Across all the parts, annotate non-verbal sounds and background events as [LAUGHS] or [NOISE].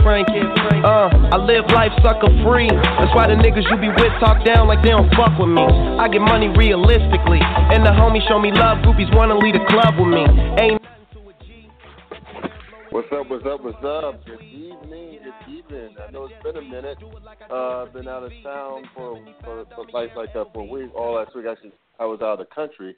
Kid Frank, uh, I live life sucker free. That's why the niggas you be with talk down like they don't fuck with me. I get money realistically, and the homies show me love. Groupies wanna lead a club with me. Ain't What's up, what's up, what's up? Good evening, good evening. I know it's been a minute. Uh, been out of town for, for, for like, uh, for a week, all last week. Actually, I was out of the country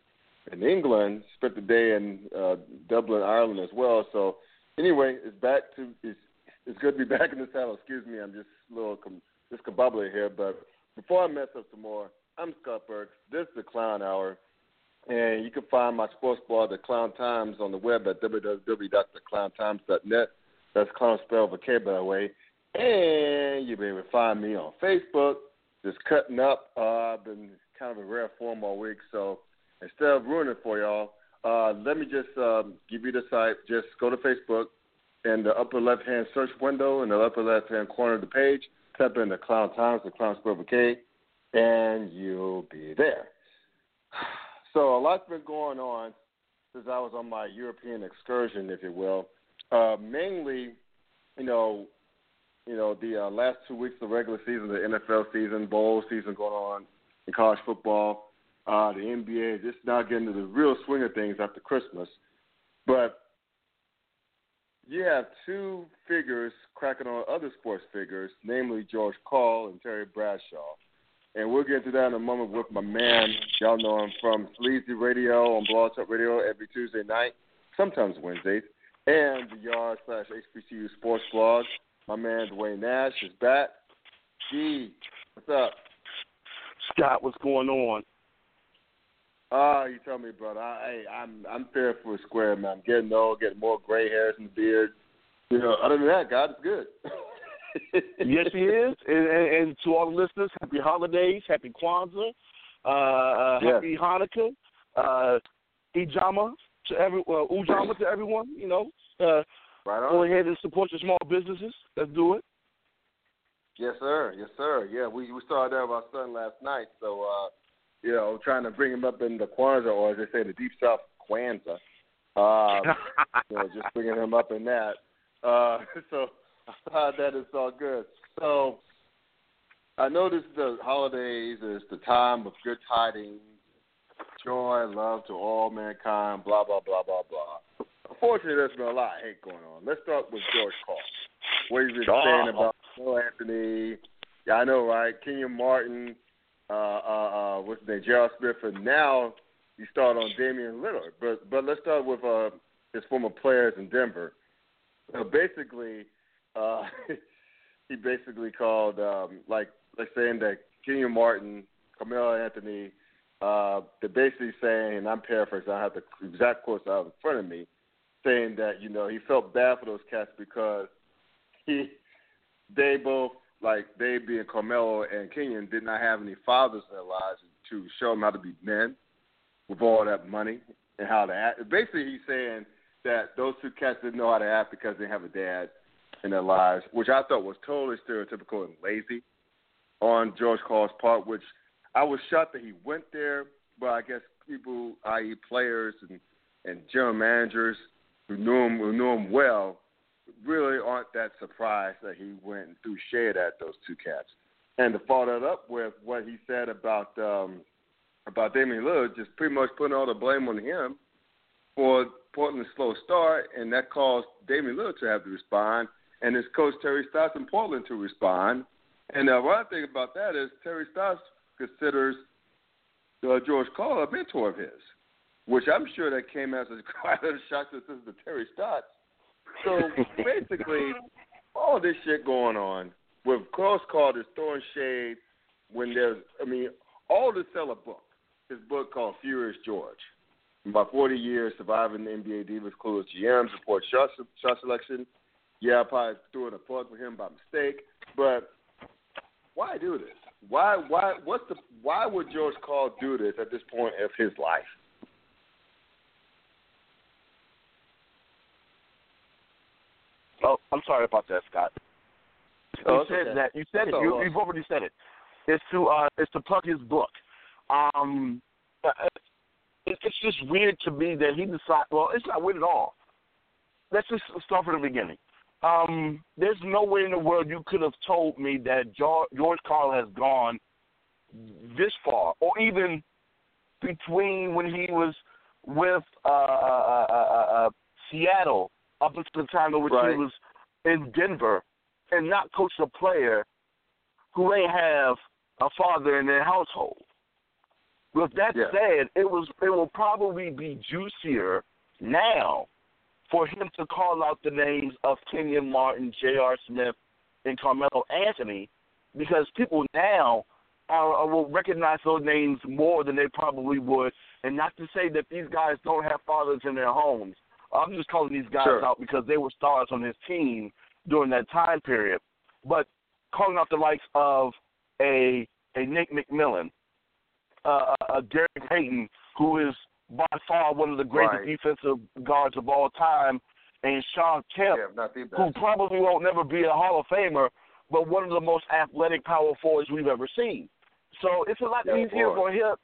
in England, spent the day in uh, Dublin, Ireland as well. So, anyway, it's back to, it's it's good to be [LAUGHS] back in the saddle. Excuse me, I'm just a little com- discombobulated here. But before I mess up some more, I'm Scott Burks. This is the Clown Hour. And you can find my sports blog, The Clown Times, on the web at www.theclowntimes.net. That's clown spelled with K, by the way. And able to find me on Facebook, just cutting up. Uh, I've been kind of in rare form all week, so instead of ruining it for y'all, uh, let me just um, give you the site. Just go to Facebook, in the upper left hand search window in the upper left hand corner of the page, type in the Clown Times, the Clown Spell K, and you'll be there. [SIGHS] So a lot's been going on since I was on my European excursion, if you will. Uh, mainly, you know, you know the uh, last two weeks of the regular season, the NFL season, bowl season going on in college football. Uh, the NBA just now getting to the real swing of things after Christmas. But you have two figures cracking on other sports figures, namely George Karl and Terry Bradshaw. And we'll get into that in a moment with my man. Y'all know him from SLZE Radio on Blog Talk Radio every Tuesday night, sometimes Wednesdays, and the Yard slash HBCU Sports Blog. My man Duane Nash is back. Gee, what's up? Scott, what's going on? Oh, you tell me, brother. I, I I'm I'm fair for a square, man. I'm getting old, getting more gray hairs and the beard. You know, other than that, God is good. [LAUGHS] yes, He is. And, and, and, to all the listeners, happy holidays, happy Kwanzaa, uh, uh, happy Hanukkah, uh, Ijama to every uh, Ujamaa to everyone. You know, uh, right on. go ahead and support your small businesses. Let's do it. Yes, sir. Yes, sir. Yeah, we we started there with our son last night, so. uh you know, trying to bring him up in the Kwanzaa, or as they say, the Deep South Kwanzaa. Um, [LAUGHS] you know, just bringing him up in that. Uh, [LAUGHS] so uh, that is all good. So I know this the holidays, it's the time of good tidings, joy, love to all mankind, blah, blah, blah, blah, blah. Unfortunately, there's been a lot of hate going on. Let's start with George Karl. What he's been saying about Phil Anthony. Yeah, I know, right? Kenyon Martin uh, uh, uh, what's his name, Gerald Smith, and now you start on Damian Lillard. But but let's start with uh, his former players in Denver. So basically, uh, [LAUGHS] he basically called um, like like saying that Kenyon Martin, Carmelo Anthony, uh, they're basically saying, and I'm paraphrasing, I have the exact quotes out in front of me, saying that you know he felt bad for those cats because [LAUGHS] he they both like they being Carmelo and Kenyon did not have any fathers in their lives to show them how to be men with all that money and how to act. Basically, he's saying that those two cats didn't know how to act because they have a dad in their lives, which I thought was totally stereotypical and lazy on George Karl's part. Which I was shocked that he went there, but I guess people, i.e., players and and general managers who knew him who knew him well really aren't that surprised that he went and threw shade at those two cats. And to follow that up with what he said about um, about Damian Lillard, just pretty much putting all the blame on him for Portland's slow start, and that caused Damian Lillard to have to respond, and his coach Terry Stotts in Portland to respond. And the other thing about that is Terry Stotts considers uh, George Karl, a mentor of his, which I'm sure that came as a quite a shock to the Terry Stotts. So basically, all this shit going on with Karl is throwing shade when there's, I mean, all to sell a book. His book called Furious George. About 40 years surviving the NBA Divas Clueless GM, support shot, shot selection. Yeah, I probably threw in a plug for him by mistake, but why do this? Why why what's the why would George Karl do this at this point of his life? Oh, I'm sorry about that, Scott. Oh, you said okay. that. You said That's it. You, you've already said it. It's to uh, it's to plug his book. Um, uh, it, it's just weird to me that he decided. Well, it's not weird at all. Let's just start from the beginning. Um, there's no way in the world you could have told me that George, George Karl has gone this far, or even between when he was with uh, uh, uh, uh, uh, Seattle up until the time in which Right. he was in Denver, and not coach a player who ain't have a father in their household. With that Yeah. said, it was it will probably be juicier now for him to call out the names of Kenyon Martin, J.R. Smith, and Carmelo Anthony, because people now are, are- will recognize those names more than they probably would. And not to say that these guys don't have fathers in their homes. I'm just calling these guys Sure. out because they were stars on his team during that time period. But calling out the likes of a a Nick McMillan, uh, a Derek Payton, who is by far one of the greatest Right. defensive guards of all time, and Shawn Kemp, Yeah, not the best. who probably won't never be a Hall of Famer, but one of the most athletic power forwards we've ever seen. So it's a lot Yeah, easier for him,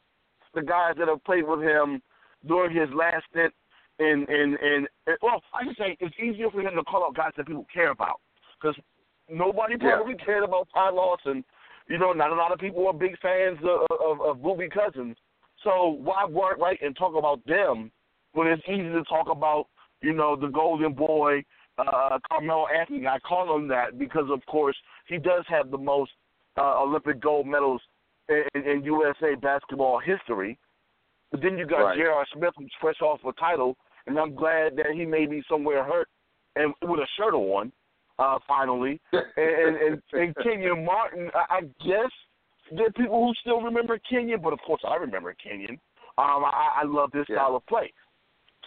the guys that have played with him during his last stint in in in, in well, I should say it's easier for him to call out guys that people care about because nobody Yeah. probably cared about Ty Lawson. You know, not a lot of people are big fans of of, of Boogie Cousins. So why work right and talk about them when it's easy to talk about you know the Golden Boy, uh, Carmelo Anthony? I call him that because of course he does have the most uh, Olympic gold medals in, in, in USA basketball history. But then you got Right. J.R. Smith, who's fresh off a title, and I'm glad that he may be somewhere hurt and with a shirt on, uh, finally. [LAUGHS] and, and, and, and Kenyon Martin, I, I guess there are people who still remember Kenyon, but of course I remember Kenyon. Um, I, I love this Yeah. style of play.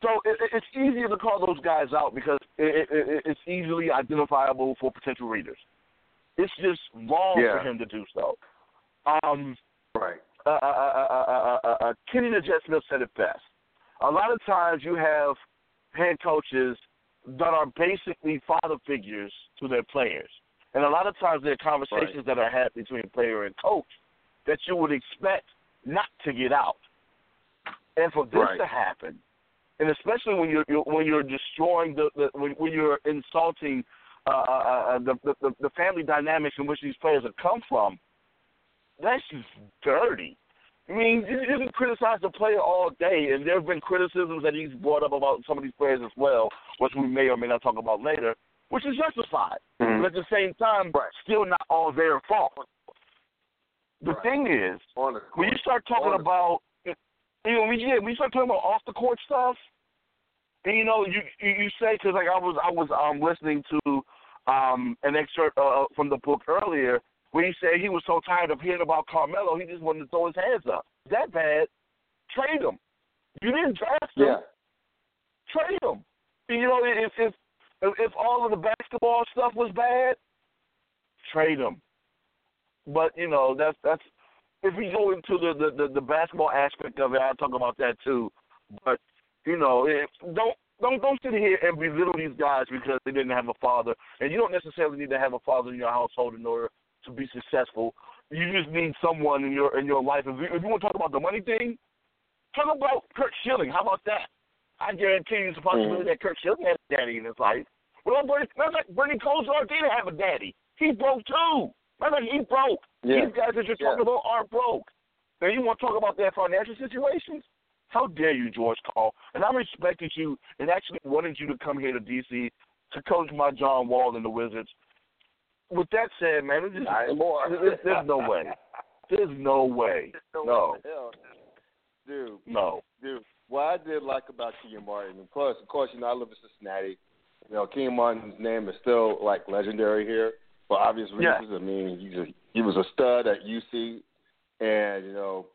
So it, it- it's easier to call those guys out because it, it, it, it's easily identifiable for potential readers. It's just wrong Yeah. for him to do so. Um, Right. uh, uh, uh, uh, uh, uh, uh, Kenny the Jet Smith said it best. A lot of times you have head coaches that are basically father figures to their players. And a lot of times there are conversations Right. that are had between player and coach that you would expect not to get out. And for this Right. to happen, and especially when you're, you're when you're destroying the, the when, when you're insulting uh, uh, uh, the, the the family dynamics in which these players have come from, that's just dirty. I mean, you, you can criticize the player all day, and there have been criticisms that he's brought up about some of these players as well, which we may or may not talk about later, which is justified. Mhm. But at the same time, Right. still not all their fault. The Right. thing is, the when you start talking about, you know, when you, yeah, when you start talking about off the court stuff, and you know, you you, you say because like I was I was um listening to um an excerpt uh, from the book earlier where he said he was so tired of hearing about Carmelo, he just wanted to throw his hands up. That bad, trade him. You didn't draft him, Yeah. trade him. You know, if if if if all of the basketball stuff was bad, trade him. But you know, that's that's if we go into the the, the, the basketball aspect of it, I'll talk about that too. But you know, if, don't don't don't sit here and belittle these guys because they didn't have a father, and you don't necessarily need to have a father in your household in order to be successful. You just need someone in your in your life. If you, if you want to talk about the money thing, talk about Curt Schilling. How about that? I guarantee you, it's a possibility mm-hmm. that Curt Schilling has a daddy in his life. Well, Bernie, matter of fact, Bernie Kosar did have a daddy. He broke too. Matter of fact, he broke. Yeah. These guys that you're Yeah. talking about are broke. Now you want to talk about their financial situations? How dare you, George Karl? And I respected you and actually wanted you to come here to DC to coach my John Wall and the Wizards. With that said, man, it's just, Not there's, there's no way. There's no way. No. Hell, dude. No. Dude, what I did like about Kenyon Martin, of course, of course, you know, I live in Cincinnati. You know, Kenyon Martin's name is still like legendary here for obvious reasons. Yeah. I mean, he just he was a stud at UC, and you know,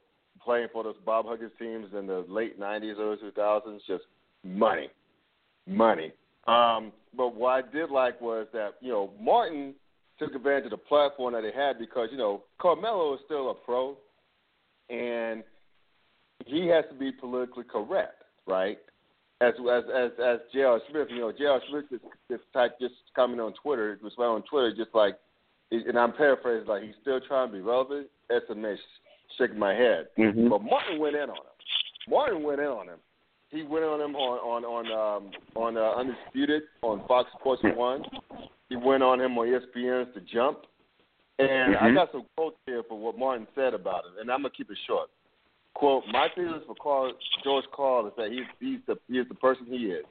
playing for those Bob Huggins teams in the late '90s, early 2000s, just money, money. Um, but what I did like was that you know Martin took advantage of the platform that he had because you know Carmelo is still a pro, and he has to be politically correct, right? As as as as J.R. Smith, you know, J.R. Smith just just type just comment on Twitter, was on Twitter, just like, and I'm paraphrasing, like he's still trying to be relevant. Exclamation, shaking my head. Mhm. But Martin went in on him. Martin went in on him. He went on him on on on um, on uh, Undisputed on Fox Sports One. He went on him on ESPN's The Jump. And I Mhm. got some quotes here for what Martin said about it, and I'm gonna keep it short. Quote: My feelings for Karl, George Karl is that he's he's the he is the person he is.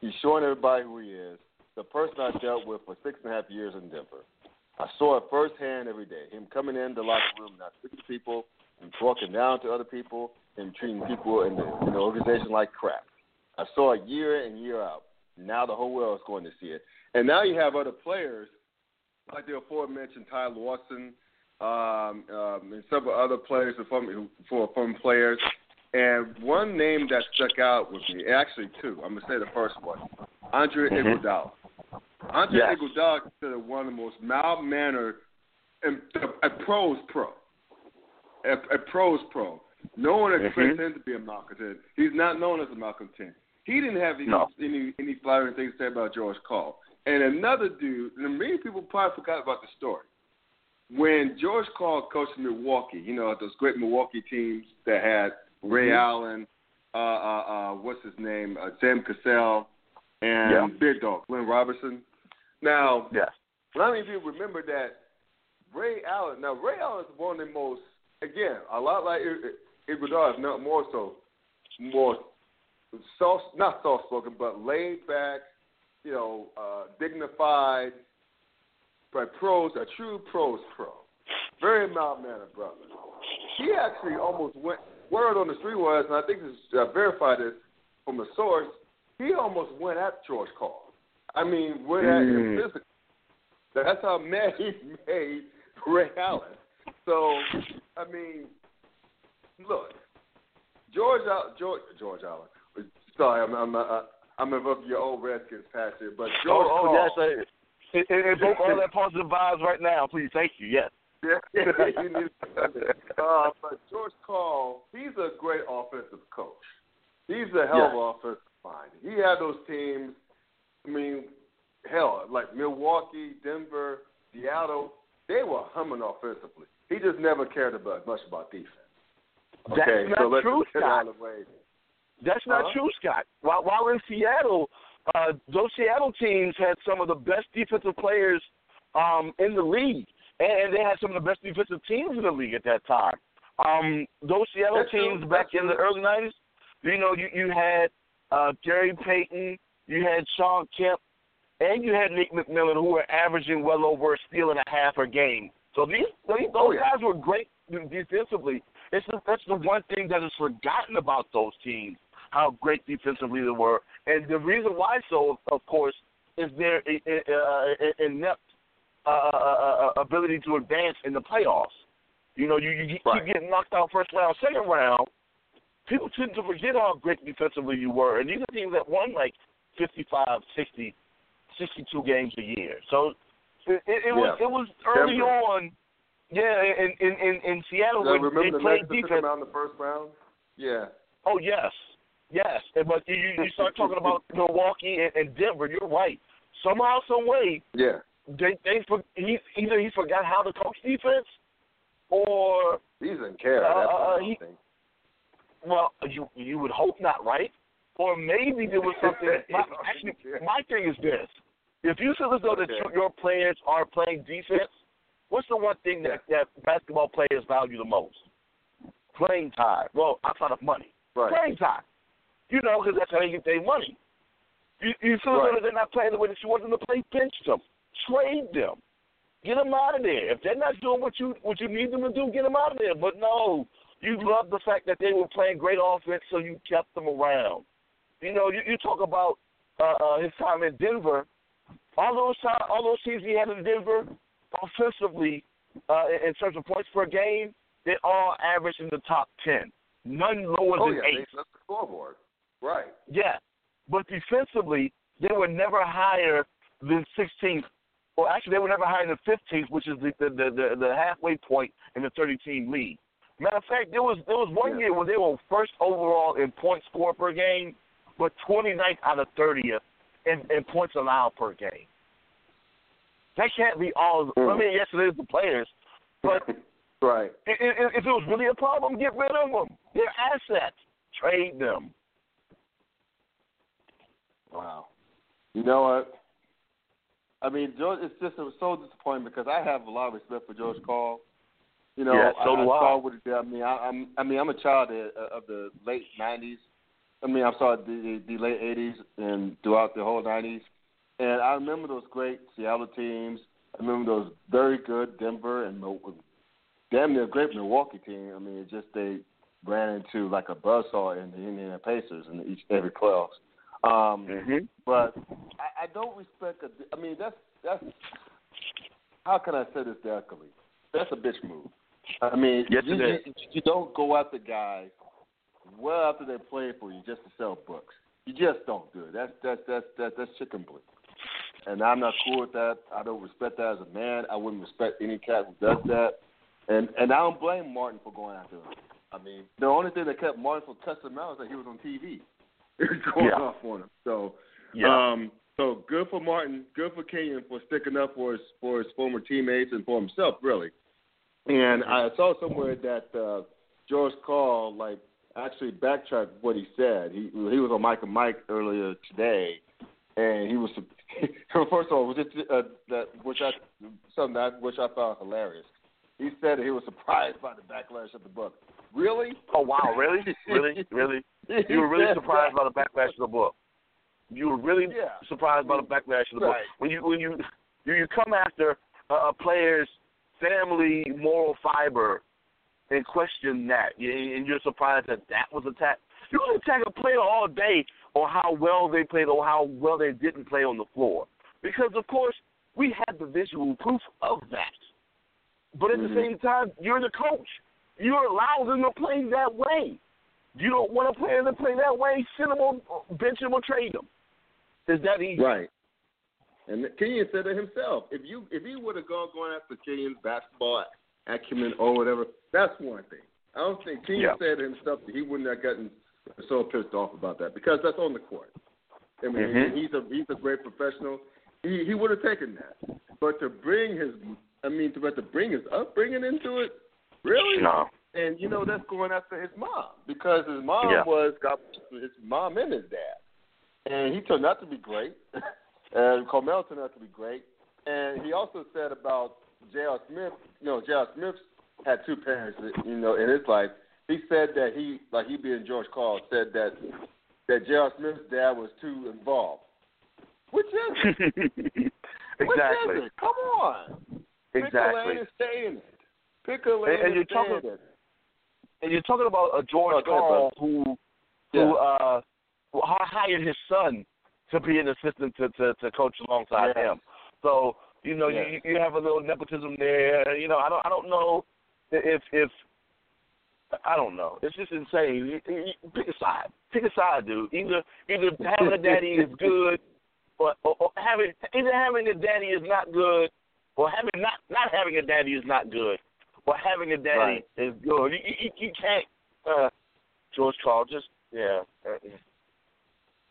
He's showing everybody who he is. The person I dealt with for six and a half years in Denver. I saw it firsthand every day. Him coming in the locker room, not speaking to people, and talking down to other people, and treating people in the in the organization like crap. I saw it year in and year out. Now the whole world is going to see it. And now you have other players like the aforementioned Ty Lawson, um, um, and several other players from for from players. And one name that stuck out with me, actually two. I'm gonna say the first one, Andre Mhm. Iguodala. Andre Yes. Iguodala is one of the most mild mannered and a pros pro, a, a pros pro. No one expects Mhm. him to be a malcontent. He's not known as a malcontent. He didn't have any No. any, any flattering things to say about George Karl. And another dude, and many people probably forgot about the story. When George Karl coached Milwaukee, you know, those great Milwaukee teams that had Ray Mhm. Allen, uh, uh, uh, what's his name, uh, Sam Cassell, and Yeah. Big Dog, Glenn Robinson. Now, Yes. how many people remember that Ray Allen? Now, Ray Allen is one of the most, again, a lot like Iguodala, if not more so, more soft, not soft spoken, but laid back, you know, uh, dignified, but pros, a true pros pro. Very mild mannered brother. He actually almost went, word on the street was, and I think this is uh, verified this from a source, he almost went at George Karl. I mean, went at him Mm. physically. That's how [LAUGHS] mad he made Ray Allen. So, I mean, look, George George George Allen. Sorry, I'm I'm uh, I'm above your old Redskins here, but George oh, oh yes, I, it, it, all that positive vibes right now, please. Thank you. Yes. Yeah, [LAUGHS] you need to- uh, but George Karl, he's a great offensive coach. He's a hell of an offensive mind. He had those teams. I mean, hell, like Milwaukee, Denver, Seattle. They were humming offensively. He just never cared about much about defense. That's Okay, not so let's true, get Scott. out of the way. That's not Huh? true, Scott. While while in Seattle, uh, those Seattle teams had some of the best defensive players um, in the league, and they had some of the best defensive teams in the league at that time. Um, those Seattle That's true. teams back That's in the early '90s, you know, you you had uh, Gary Payton, you had Shawn Kemp, and you had Nick McMillan, who were averaging well over a steal and a half a game. So these these- those Oh, guys were great defensively. It's the, that's the one thing that is forgotten about those teams, how great defensively they were. And the reason why so, of course, is their uh, inept uh, uh, uh, ability to advance in the playoffs. You know, you, you Right. keep getting knocked out first round, second round. People tend to forget how great defensively you were. And these are teams that won like 55, 60, 62 games a year. So it, it, it was Yeah. it was early Denver. on. Yeah, in in in, in Seattle Yeah, when remember they the played Nets that took defense. out in the first round? Yeah. Oh yes, yes. And- But you you start talking about Milwaukee and, and Denver. You're right. Somehow, some way, Yeah. they they for, he either he forgot how to coach defense, or He doesn't care. Uh, uh, he- well, you you would hope not, right? Or maybe there was something. [LAUGHS] my, actually, my thing is this: if you feel as though that your- your players are playing defense, what's the one thing that that basketball players value the most? Playing time. Well, outside of money. Right. playing time. You know, because that's how they get their money. You, you feel Right. that they're not playing the way that you want them to play. Bench them, trade them, get them out of there. If they're not doing what you what you need them to do, get them out of there. But no, You love the fact that they were playing great offense, so you kept them around. You know, you, you talk about uh, uh, his time in Denver. All those time, all those teams he had in Denver, offensively, uh, in terms of points per game, they all averaged in the top ten. None lower oh, than yeah, eight. They, that's the scoreboard. Right. Yeah, but defensively, they were never higher than 16th. Well, actually, they were never higher than 15th, which is the the, the, the halfway point in the 30-team league. Matter of fact, there was there was one Yeah. year when they were first overall in points scored per game, but 29th out of 30th in, in points allowed per game. That can't be all. I Mm. mean, yes, it is the players, but [LAUGHS] right. i- i- if it was really a problem, get rid of them. They're assets. Trade them. Wow. You know what? I mean, George, it's just it was so disappointing because I have a lot of respect for George Karl. You know, Yeah, so I, I. saw what he did. I mean, I, I'm I mean, I'm a child of, of the late '90s. I mean, I'm sorry, the, the, late '80s and throughout the whole '90s. And I remember those great Seattle teams. I remember those very good Denver and damn near great Milwaukee team. I mean, it just they ran into like a buzzsaw in the Indiana Pacers in each every playoffs. Um, Mm-hmm. but I, I don't respect. A, I mean, that's that's. How can I say this delicately? That's a bitch move. I mean, Yes, you, you, you don't go after guys well after they play for you just to sell books. You just don't do it. That's that's that's that's, that's chicken bleed. And I'm not cool with that. I don't respect that as a man. I wouldn't respect any cat who does that. And and I don't blame Martin for going after him. I mean, the only thing that kept Martin from cussing him out is that he was on TV. [LAUGHS] Going Yeah. off on him. So Yeah. um, so good for Martin, good for Kenyon for sticking up for his for his former teammates and for himself, really. And I saw somewhere that uh, George Karl like actually backtracked what he said. He he was on Mike and Mike earlier today, and he was [LAUGHS] first of all was it uh, that which I something that which I found hilarious. He said he was surprised by the backlash of the book. Really? Oh wow, really, really, [LAUGHS] really? You were really surprised by the backlash of the book. You were really Yeah. surprised by the backlash of the book. When you when you you, you come after a, a player's family moral fiber and question that, and you're surprised that that was attacked. You can attack a player all day on how well they played or how well they didn't play on the floor, because of course we had the visual proof of that. But at Mhm. the same time, you're the coach. You're allowed them to play that way. You don't want a player to play that way, send them on, bench him or trade him. It's that easy. Right. And Kenyon said it himself. If you if he would have gone going after Kenyon's basketball acumen or whatever, that's one thing. I don't think Kenyon Yeah. said himself that he wouldn't have gotten so pissed off about that because that's on the court. I mean, Mhm. he's a he's a great professional. He he would have taken that, but to bring his I mean, to but to bring his upbringing into it, really? No. And you know that's going after his mom because his mom Yeah. was got his mom and his dad, and he turned out to be great. [LAUGHS] and Carmel turned out to be great. And he also said about J.R. Smith. You know, J.R. Smith had two parents. You know, in his life, he said that he, like he being George Karl, said that that J.R. Smith's dad was too involved. Which is it? [LAUGHS] Which exactly. is it? Come on. Exactly. lane stay in it. Pick a lane And- and you're talking- in it. And you're talking about a George Oh, Karl who who Yeah. uh who hired his son to be an assistant to to, to coach alongside Yeah. him. So you know Yeah. you you have a little nepotism there. You know I don't I don't know if if I don't know. It's just insane. You- you- you Pick a side. Pick a side, dude. Either either having a daddy is good, or, or, or having either having a daddy is not good, or having not not having a daddy is not good, or having a daddy Right. is good. You, you, you can't. Uh, George Karl, just yeah. uh,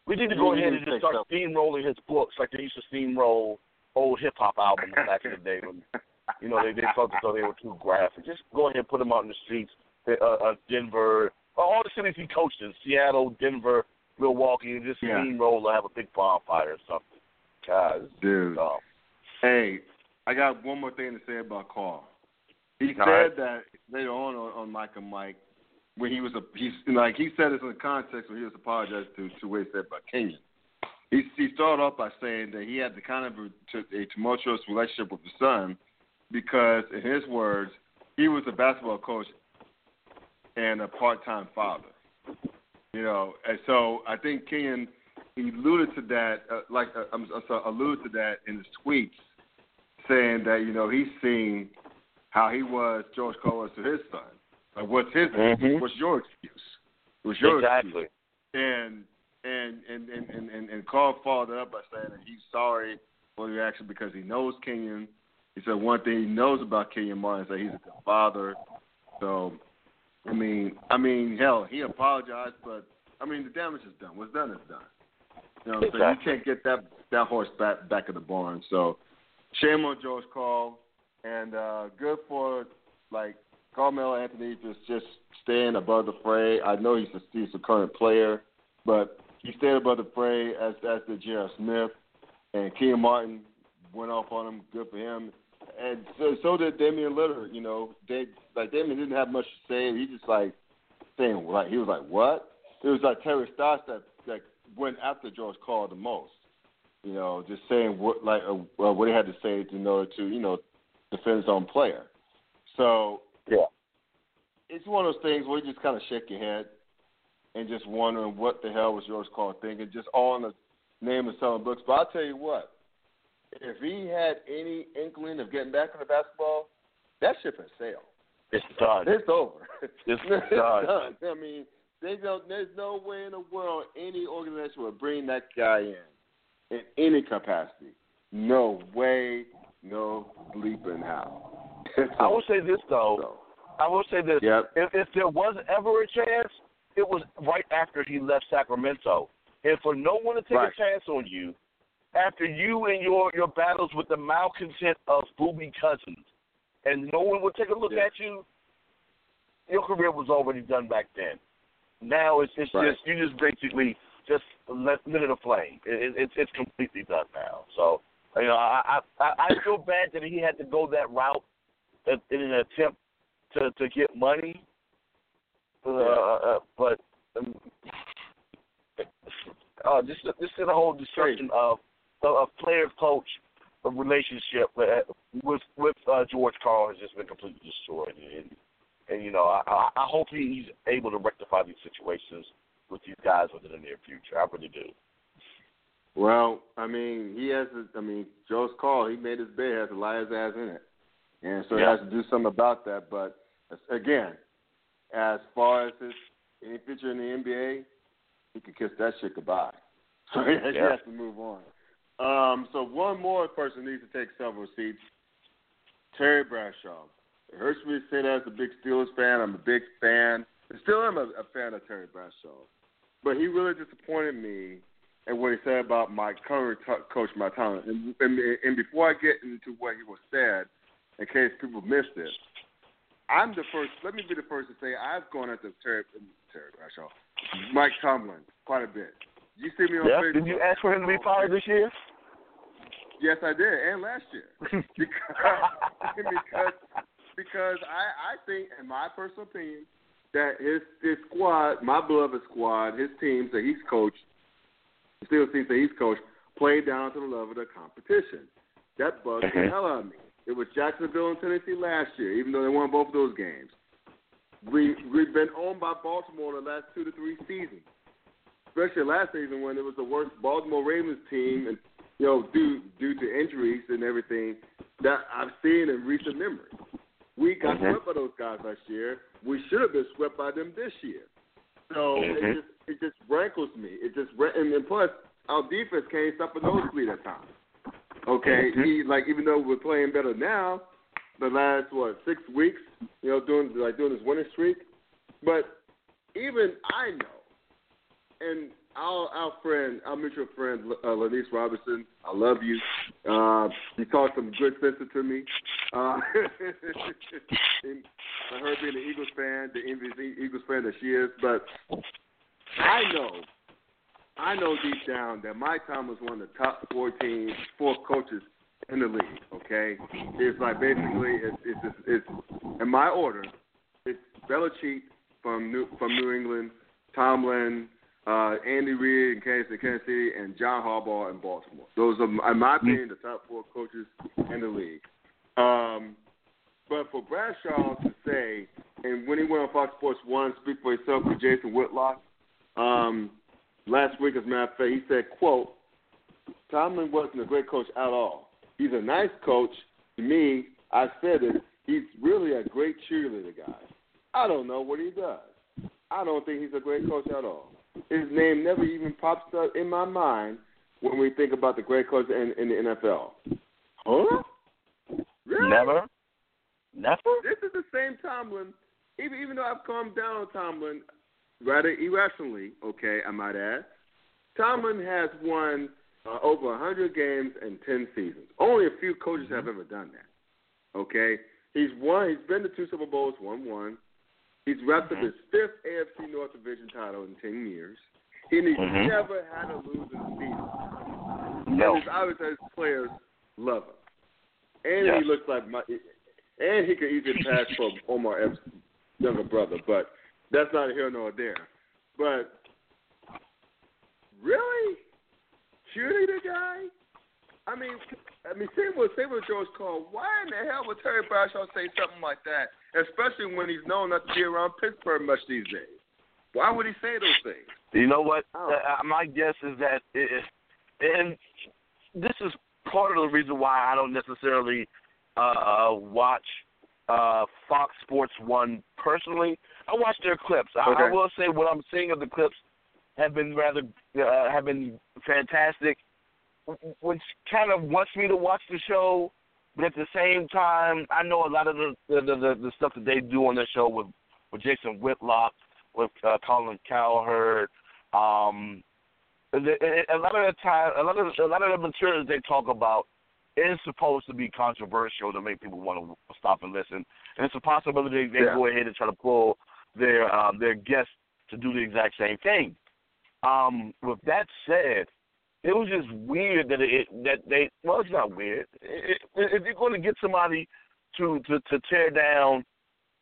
We need to go ahead and just start steamrolling his books like they used to steamroll old hip hop albums back in the day when you know they they felt as though they were too graphic. Just go ahead and put them out in the streets. Uh, uh, Denver, all the cities he coached in, Seattle, Denver, Milwaukee, and just Yeah. steamroll or have a big bonfire or something. God, Dude. um, Hey, I got one more thing to say about Karl. He All said right. that later on, on on Mike and Mike when he was a he's like he said this in the context when he was apologizing to to what he said about Kenyon. He he started off by saying that he had the kind of a, a tumultuous relationship with the son because, in his words, he was a basketball coach and a part-time father. You know, and so I think Kenyon alluded to that, uh, like uh, I'm, I'm sorry, alluded to that in his tweets, saying that you know he's seen how he was George Karl to his son. Like, what's his? Mm-hmm. What's your excuse? What's your exactly. excuse? And and and and and and, and Karl followed up by saying that he's sorry for the reaction because he knows Kenyon. He said one thing he knows about Kenyon Martin is that he's a good father. So, I mean, I mean, hell, he apologized, but I mean, the damage is done. What's done is done. You know exactly. saying? You can't get that that horse back back in the barn. So, shame on George Karl, and uh, good for like Carmelo Anthony just just staying above the fray. I know he's a, he's a current player, but he stayed above the fray as as did J.R. Smith, and Kenyon Martin went off on him. Good for him, and so, so did Damian Lillard. You know, they like Damian didn't have much to say. He just like saying like he was like what? It was like Terry Stotts that that went after George Karl the most. You know, just saying what like uh, what he had to say in order to you know defend his own player. So Yeah. it's one of those things where you just kind of shake your head and just wondering what the hell was George Karl thinking, just on the name of selling books. But I'll tell you what, if he had any inkling of getting back into basketball, that ship has sailed. It's done. It's over. It's [LAUGHS] it's done. done. I mean, they don't. There's no way in the world any organization would bring that guy in in any capacity. No way. No bleeping how. I will say this though. So, I will say this. Yep. If, if there was ever a chance, it was right after he left Sacramento. And for no one to take Right. a chance on you, after you and your your battles with the malcontent of Boogie Cousins, and no one would take a look Yeah. at you, your career was already done back then. Now it's it's Right. just you just basically just let lit it aflame. It, it, it's it's completely done now. So you know I I I feel bad that he had to go that route in in an attempt to to get money. Uh, uh, but um, uh, this this is a whole discussion of of, player coach relationship with with, with uh, George Karl has just been completely destroyed. And, and you know, I, I I hope he's able to rectify these situations with these guys within the near future. I really do. Well, I mean, he has. To, I mean, George Karl. He made his bed. Has to lie his ass in it, and so Yeah. he has to do something about that. But again, as far as his any future in the NBA, he could kiss that shit goodbye. [LAUGHS] So he Yeah. has to move on. Um, so one more person needs to take several seats. Terry Bradshaw. It hurts me to say that as a big Steelers fan. I'm a big fan. I still am a, a fan of Terry Bradshaw. But he really disappointed me and what he said about my current t- coach, my talent. And, and, and before I get into what he was said, in case people missed it, I'm the first. Let me be the first to say I've gone after Terry, Terry Bradshaw, Mike Tomlin quite a bit. You see me on Yeah. Facebook. Did you ask for him to be fired this year? Yes, I did, and last year because [LAUGHS] because because I I think, in my personal opinion, that his his squad, my beloved squad, his teams that he's coached, still teams that he's coached, played down to the level of the competition. That bugged the Mhm. hell out of me. It was Jacksonville and Tennessee last year, even though they won both of those games. We we've been owned by Baltimore the last two to three seasons, especially last season when it was the worst Baltimore Ravens team, and you know due due to injuries and everything that I've seen in recent memory. We got Mhm. swept by those guys last year. We should have been swept by them this year. So Mhm. it just it just rankles me. It just and, and plus our defense can't stop a nosebleed at times. Okay, Mhm. he like even though we're playing better now, the last what six weeks, you know, doing like doing this winning streak. But even I know, and our our friend, our mutual friend, uh, Lenise Robinson, I love you. Uh, you talked some good sense to me. Uh, [LAUGHS] and her being an Eagles fan, the envious Eagles fan that she is, but I know, I know deep down that Mike Tom was one of the top four teams, four coaches in the league. Okay, it's like basically it's it's it's, it's in my order. It's Belichick from New from New England, Tomlin, uh, Andy Reid in Kansas, Kansas City, and John Harbaugh in Baltimore. Those are, in my opinion, the top four coaches in the league. Um, but for Bradshaw to say and when he went on Fox Sports One, speak for yourself with Jason Whitlock. Um, last week, as a matter of fact, he said, "quote Tomlin wasn't a great coach at all. He's a nice coach. To me, I said it. He's really a great cheerleader guy. I don't know what he does. I don't think he's a great coach at all. His name never even pops up in my mind when we think about the great coach in, in the NFL. Huh? Really? Never. Never. This is the same Tomlin. Even even though I've calmed down on Tomlin rather irrationally, okay, I might add. Tomlin has won uh, over 100 games in 10 seasons. Only a few coaches have ever done that. Okay, he's won. He's been to two Super Bowls, won one. He's wrapped up his fifth AFC North Division title in 10 years. And he's Mhm. never had a losing season. No. And it's obvious that his players love him. And Yes. he looks like my, and he could easily pass for Omar Epps' younger brother, but that's not here nor there. But really, cheerleader guy? I mean, I mean, same with same with George Karl. Why in the hell would Terry Bradshaw say something like that? Especially when he's known not to be around Pittsburgh much these days. Why would he say those things? You know what? Oh. Uh, my guess is that, it, and this is part of the reason why I don't necessarily uh, watch uh, Fox Sports One personally. I watch their clips. I, I will say what I'm seeing of the clips have been rather uh, have been fantastic, which kind of wants me to watch the show. But at the same time, I know a lot of the the, the, the stuff that they do on their show with with Jason Whitlock, with uh, Colin Cowherd, um, a lot of the time, a lot of a lot of the material they talk about is supposed to be controversial to make people want to stop and listen. And it's a possibility they Yeah. go ahead and try to pull their um, their guests to do the exact same thing. Um, with that said, it was just weird that it that they well, it's not weird. It, it, if you're going to get somebody to to to tear down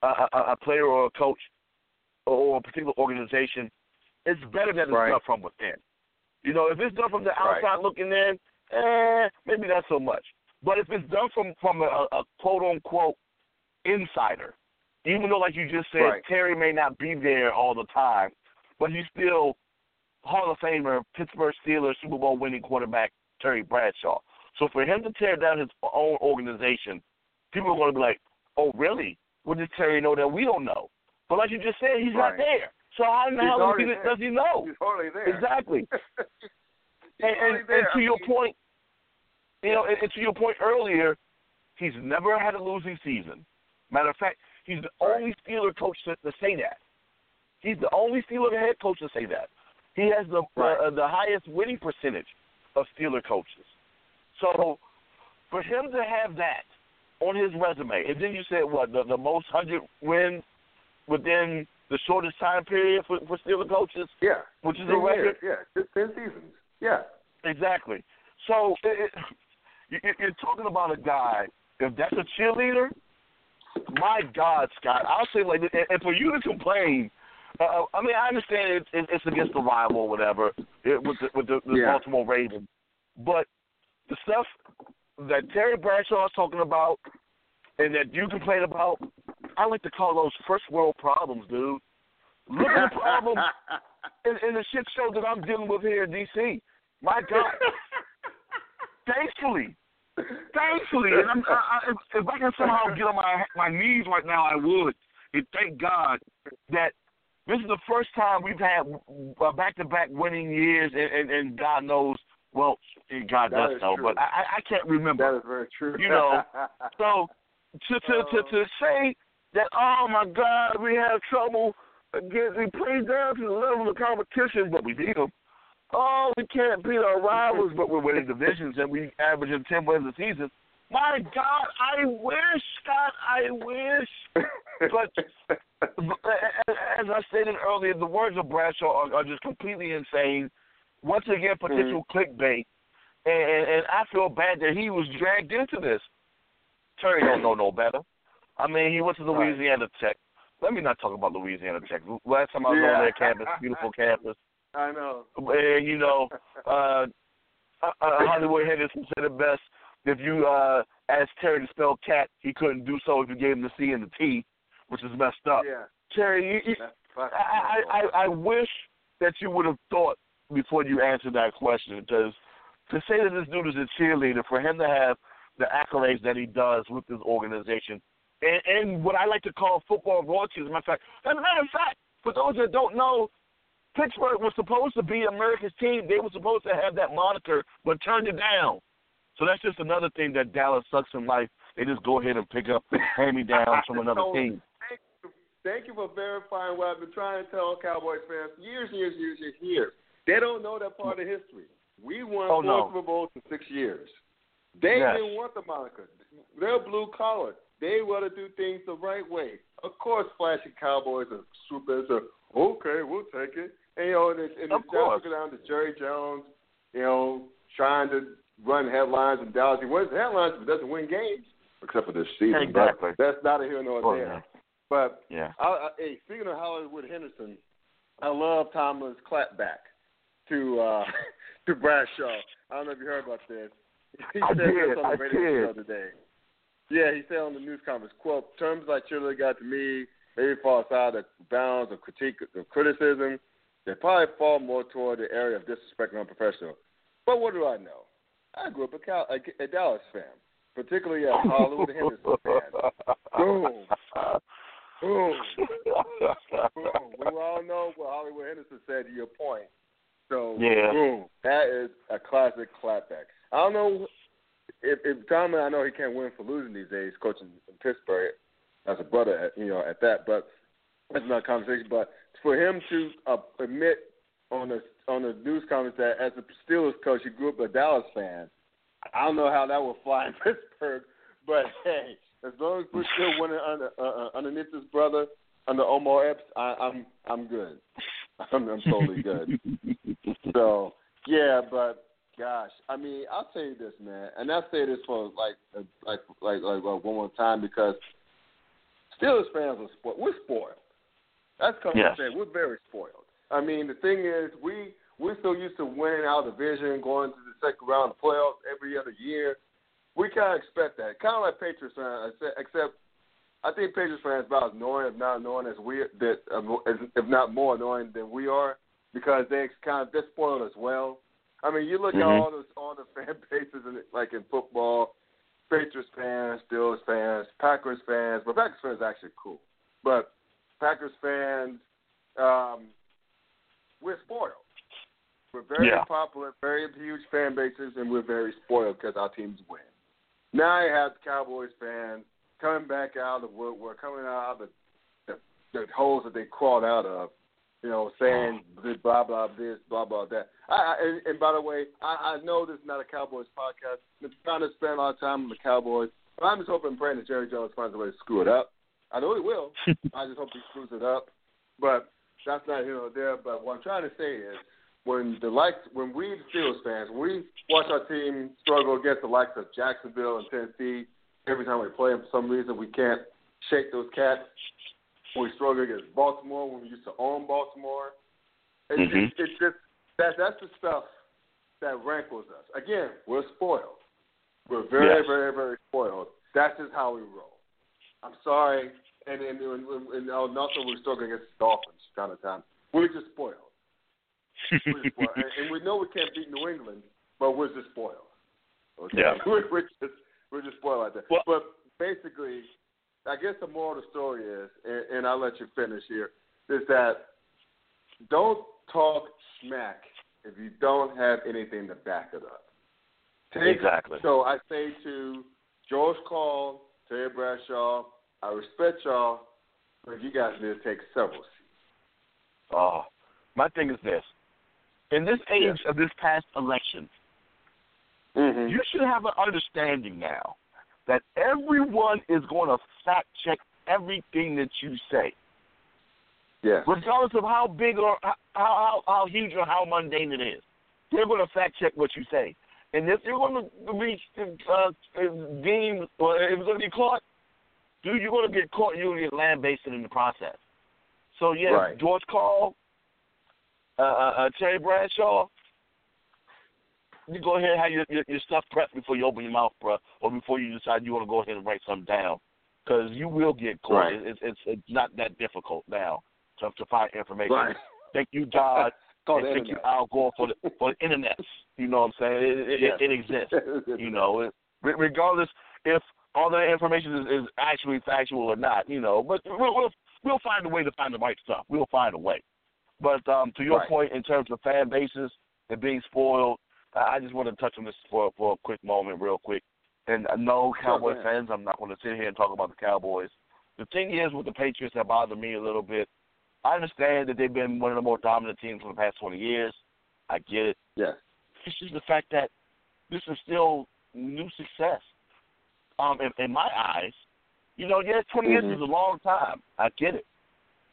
a, a, a player or a coach or a particular organization, it's better that it's Right. done from within. You know, if it's done from the Right. outside looking in, eh, maybe not so much. But if it's done from from a, a quote unquote insider, even though like you just said, Right. Terry may not be there all the time, but he's still Hall of Famer, Pittsburgh Steelers Super Bowl winning quarterback Terry Bradshaw. So for him to tear down his own organization, people are going to be like, "Oh, really? What does Terry know that we don't know?" But like you just said, he's not there. So how in the hell does he, there. does he know? He's hardly there. Exactly. [LAUGHS] And, and, and to your point, you know, and, and to your point earlier, he's never had a losing season. Matter of fact, he's the Right. only Steeler coach to, to say that. He's the only Steeler head coach to say that. He has the Right. uh, the highest winning percentage of Steeler coaches. So for him to have that on his resume, and then you said what the, the most hundred wins within the shortest time period for, for Steeler coaches, yeah, which is a record. years, yeah, ten seasons. Yeah, Exactly. So it, it, [LAUGHS] you- you're talking about a guy. If that's a cheerleader, my God, Scott, I'll say like, and for you to complain. Uh, I mean, I understand it, it, it's against the rival or whatever it, with the, with the, the Yeah. Baltimore Ravens, but the stuff that Terry Bradshaw is talking about and that you complain about, I like to call those first world problems, dude. Look at the problem [LAUGHS] in, in the shit show that I'm dealing with here in D.C. My God, [LAUGHS] thankfully, thankfully, and I'm, I, I, if, if I can somehow get on my my knees right now, I would. And thank God that this is the first time we've had uh, back-to-back winning years, and, and, and God knows, well, God That does know, true. but I, I I can't remember. that is very true. You know, [LAUGHS] So to to to to say that oh my God, we have trouble against we played down to the level of competition, but we beat them. Oh, we can't beat our rivals, but we're winning divisions and we averaging ten wins a season. My God, I wish, Scott, I wish. But [LAUGHS] as I stated earlier, the words of Bradshaw are, are just completely insane. Once again, potential clickbait, and, and I feel bad that he was dragged into this. Terry don't know no better. I mean, he went to Louisiana Tech. Let me not talk about Louisiana Tech. Last time I was Yeah. on their campus, beautiful [LAUGHS] campus. I know. And you know, [LAUGHS] uh, uh, Hollywood Henderson said it best. If you uh, asked Terry to spell cat, he couldn't do so if you gave him the C and the T. which is messed up. Yeah. Terry, you, you, I, I I wish that you would have thought before you answered that question because to say that this dude is a cheerleader, for him to have the accolades that he does with this organization, and, and what I like to call football royalty, as a matter of fact. As a matter of fact, for those that don't know, Pittsburgh was supposed to be America's team. They were supposed to have that moniker, but turned it down. So that's just another thing that Dallas sucks in life. They just go ahead and pick up hand me downs from [LAUGHS] another team. Thank you, for verifying what I've been trying to tell Cowboys fans years, and years, and years, years, years. They don't know that part of history. We won oh, four no. Super Bowls in six years. They Yes. didn't want the moniker. They're blue collar. They want to do things the right way. Of course, flashy Cowboys and Supers are okay. We'll take it. And you know, and, it- and Of it's course. down to Jerry Jones. You know, trying to run headlines in Dallas. He wins headlines, but doesn't win games except for this season. Exactly. But that's not a here nor Oh, there. yeah. But Yeah. I, I, hey, speaking of Hollywood Henderson, I love Tomlin's clapback to uh, [LAUGHS] to Bradshaw. I don't know if you heard about this. [LAUGHS] He I said did, this on I the radio did. show today. Yeah, he said on the news conference, quote, terms like cheerleader got to me maybe fall outside the bounds of critique of criticism. They probably fall more toward the area of disrespect and unprofessional. But what do I know? I grew up a, Cal- a, a Dallas fan, particularly a [LAUGHS] Hollywood Henderson fan. Boom. Boom. boom. We all know what Hollywood Henderson said to your point. So, Yeah. boom. That is a classic clapback. I don't know if, if Tom, I know he can't win for losing these days, coaching in Pittsburgh as a brother, at, you know, at that. But that's another conversation. But for him to uh, admit on the on the news conference that as a Steelers coach, he grew up a Dallas fan. I don't know how that will fly in [LAUGHS] Pittsburgh, but [LAUGHS] hey, as long as we're still winning under uh, uh, underneath this brother under Omar Epps, I, I'm I'm good. [LAUGHS] I'm, I'm totally good. So yeah, but gosh, I mean, I'll tell you this, man, and I'll say this for like uh, like like like one more time because Steelers fans are spoiled. We're spoiled. That's coming Yes. to say we're very spoiled. I mean, the thing is, we we're so used to winning our division, going to the second round of playoffs every other year. We can't expect that. Kind of like Patriots fans, except- I think Patriots fans about as annoying, if not annoying as we, that um, if not more annoying than we are, because they kind of they're spoiled as well. I mean, you look at Mhm. all those all the fan [LAUGHS] bases in like in football, Patriots fans, Steelers fans, Packers fans. But Packers fans are actually cool. But Packers fans, um, we're spoiled. We're very Yeah. popular, very huge fan bases, and we're very spoiled because our teams win. Now you have the Cowboys fans coming back out of the woodwork, coming out of the, the, the holes that they crawled out of, you know, saying mm. blah blah this, blah blah that. I, I and, and by the way, I, I know this is not a Cowboys podcast. I'm trying to spend a lot of time on the Cowboys. But I'm just hoping and praying that Jerry Jones finds a way to screw it up. I know he will. [LAUGHS] I just hope he screws it up. But that's not here or there. But what I'm trying to say is, when the likes, when we the Steelers fans, when we watch our team struggle against the likes of Jacksonville and Tennessee, every time we play them, for some reason we can't shake those cats. When We struggle against Baltimore when we used to own Baltimore. It's, Mhm. it's, it's just that that's the stuff that rankles us. Again, we're spoiled. We're very, Yes. very, very spoiled. That's just how we roll. I'm sorry, and and, and, and also we're struggling against the Dolphins kind of time. We're just spoiled. We're [LAUGHS] spoiled. and, and we know we can't beat New England, but we're just spoiled. Okay? Yeah. We're, [LAUGHS] we're just we're just spoiled like that. Well- but basically, I guess the moral of the story is, and, and I'll let you finish here, is that don't talk smack if you don't have anything to back it up. Take, Exactly. So I say to George Karl, Terry Bradshaw, I respect y'all, but you guys need to take several seats. Oh, my thing is this: in this age of this past election, Mm-hmm. you should have an understanding now that everyone is going to fact check everything that you say, Yes. regardless of how big or how how, how huge or how mundane it is. They're going to fact check what you say, and if you're going to be uh, deemed or if it's going to be caught, dude, you're going to get caught. You're going to get lambasted in the process. So yeah, Right. George Karl, uh, uh, uh, Terry Bradshaw. You go ahead and have your, your, your stuff prepped before you open your mouth, bro, or before you decide you want to go ahead and write something down. because you will get caught. Right. It's, it's it's not that difficult now to to find information. Right. Thank you, God. [LAUGHS] And thank you, internet. Al Gore, for the for the internet. You know what I'm saying? It, it, Yes. it, it exists. You know, it, regardless if all that information is, is actually factual or not. You know, but we'll, we'll we'll find a way to find the right stuff. We'll find a way. But um, to your Right. point, in terms of fan bases and being spoiled, I just want to touch on this for for a quick moment, real quick. And uh, no Sure, Cowboy ahead. fans, I'm not going to sit here and talk about the Cowboys. The thing is with the Patriots that bother me a little bit. I understand that they've been one of the more dominant teams for the past 20 years. I get it. Yes. It's just the fact that this is still new success. Um, in, in my eyes, you know, yeah, 20 years Mhm. is a long time. I get it,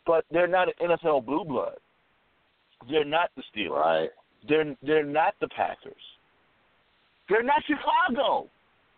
but they're not an NFL blue blood. They're not the Steelers. Right. They're they're not the Packers. They're not Chicago.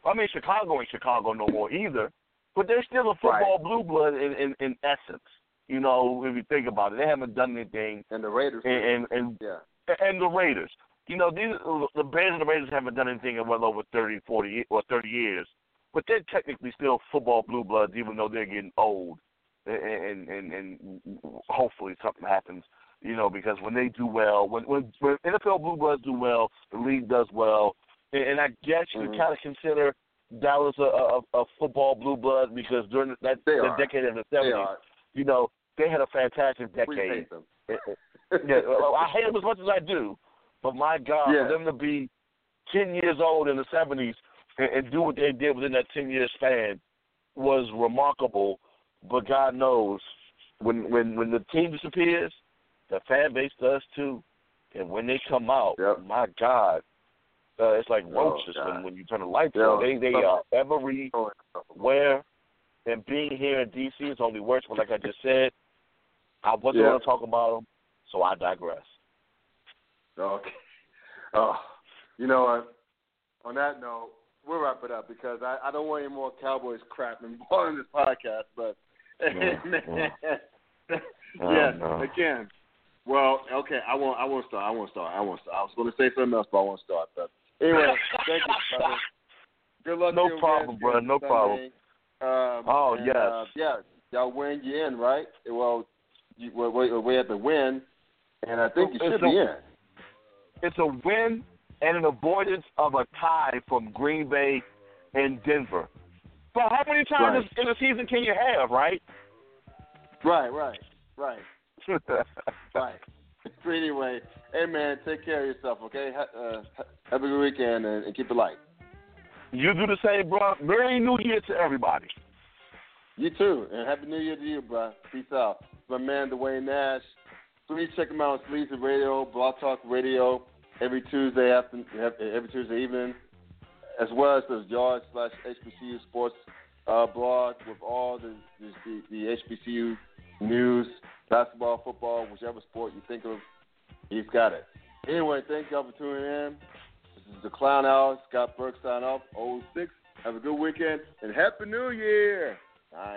I mean, Chicago ain't Chicago no more either, but they're still a football blue blood in, in in essence. You know, if you think about it, they haven't done anything, And the Raiders. and and, and yeah. and the Raiders. You know, these the Bears and the Raiders haven't done anything in well over thirty, forty, or 30 years, but they're technically still football blue bloods, even though they're getting old. And And and and hopefully something happens. You know, because when they do well, when when, when NFL blue bloods do well, the league does well. And, and I guess you Mhm. kind of consider Dallas a, a, a football blue blood because during that They the are. decade of the seventies, you know, they had a fantastic We decade hate them. [LAUGHS] yeah, well, I hate them as much as I do, but my God, Yeah. for them to be ten years old in the seventies and, and do what they did within that ten year span was remarkable. But God knows, when when when the team disappears, the fan base does too, and when they come out, Yep. my God, uh, it's like Oh, roaches God. when when you turn the lights on. They they are everywhere, and being here in DC is only worse. But like I just said, I wasn't going to talk about them, so I digress. Okay. [LAUGHS] Oh, you know what? On that note, we'll wrap it up because I, I don't want any more Cowboys crap involved [LAUGHS] in this podcast. But Yeah, [LAUGHS] yes, Oh, no. again. Well, okay, I won't. I won't start. I won't start. I won't start. I was going to say something else, but I won't start. But anyway, [LAUGHS] thank you, brother. Good luck. No to you problem, again, brother, no Sunday. problem. Um, Oh, and, yes. Uh, yeah, y'all win, you in, right? Well, you, we, we, we have to win, and I think you It's should a- be in. It's a win and an avoidance of a tie from Green Bay and Denver. But how many times Right. in a season can you have, right? Right, right, right, right. But anyway, hey man, take care of yourself, okay? Uh, have a good weekend and, and keep it light. you do the same, bro. Merry New Year to everybody. You too, and happy New Year to you, bro. Peace out. My man Duane Nash. Please check him out on SLZE Radio, Blog Talk Radio, every Tuesday after every Tuesday evening, as well as the Yard slash HBCU Sports uh, blog with all the the, the HBCU news, basketball, football, whichever sport you think of, he's got it. Anyway, thank y'all for tuning in. This is the Clown Hour. Scott Burke sign off. 06. Have a good weekend and Happy New Year. All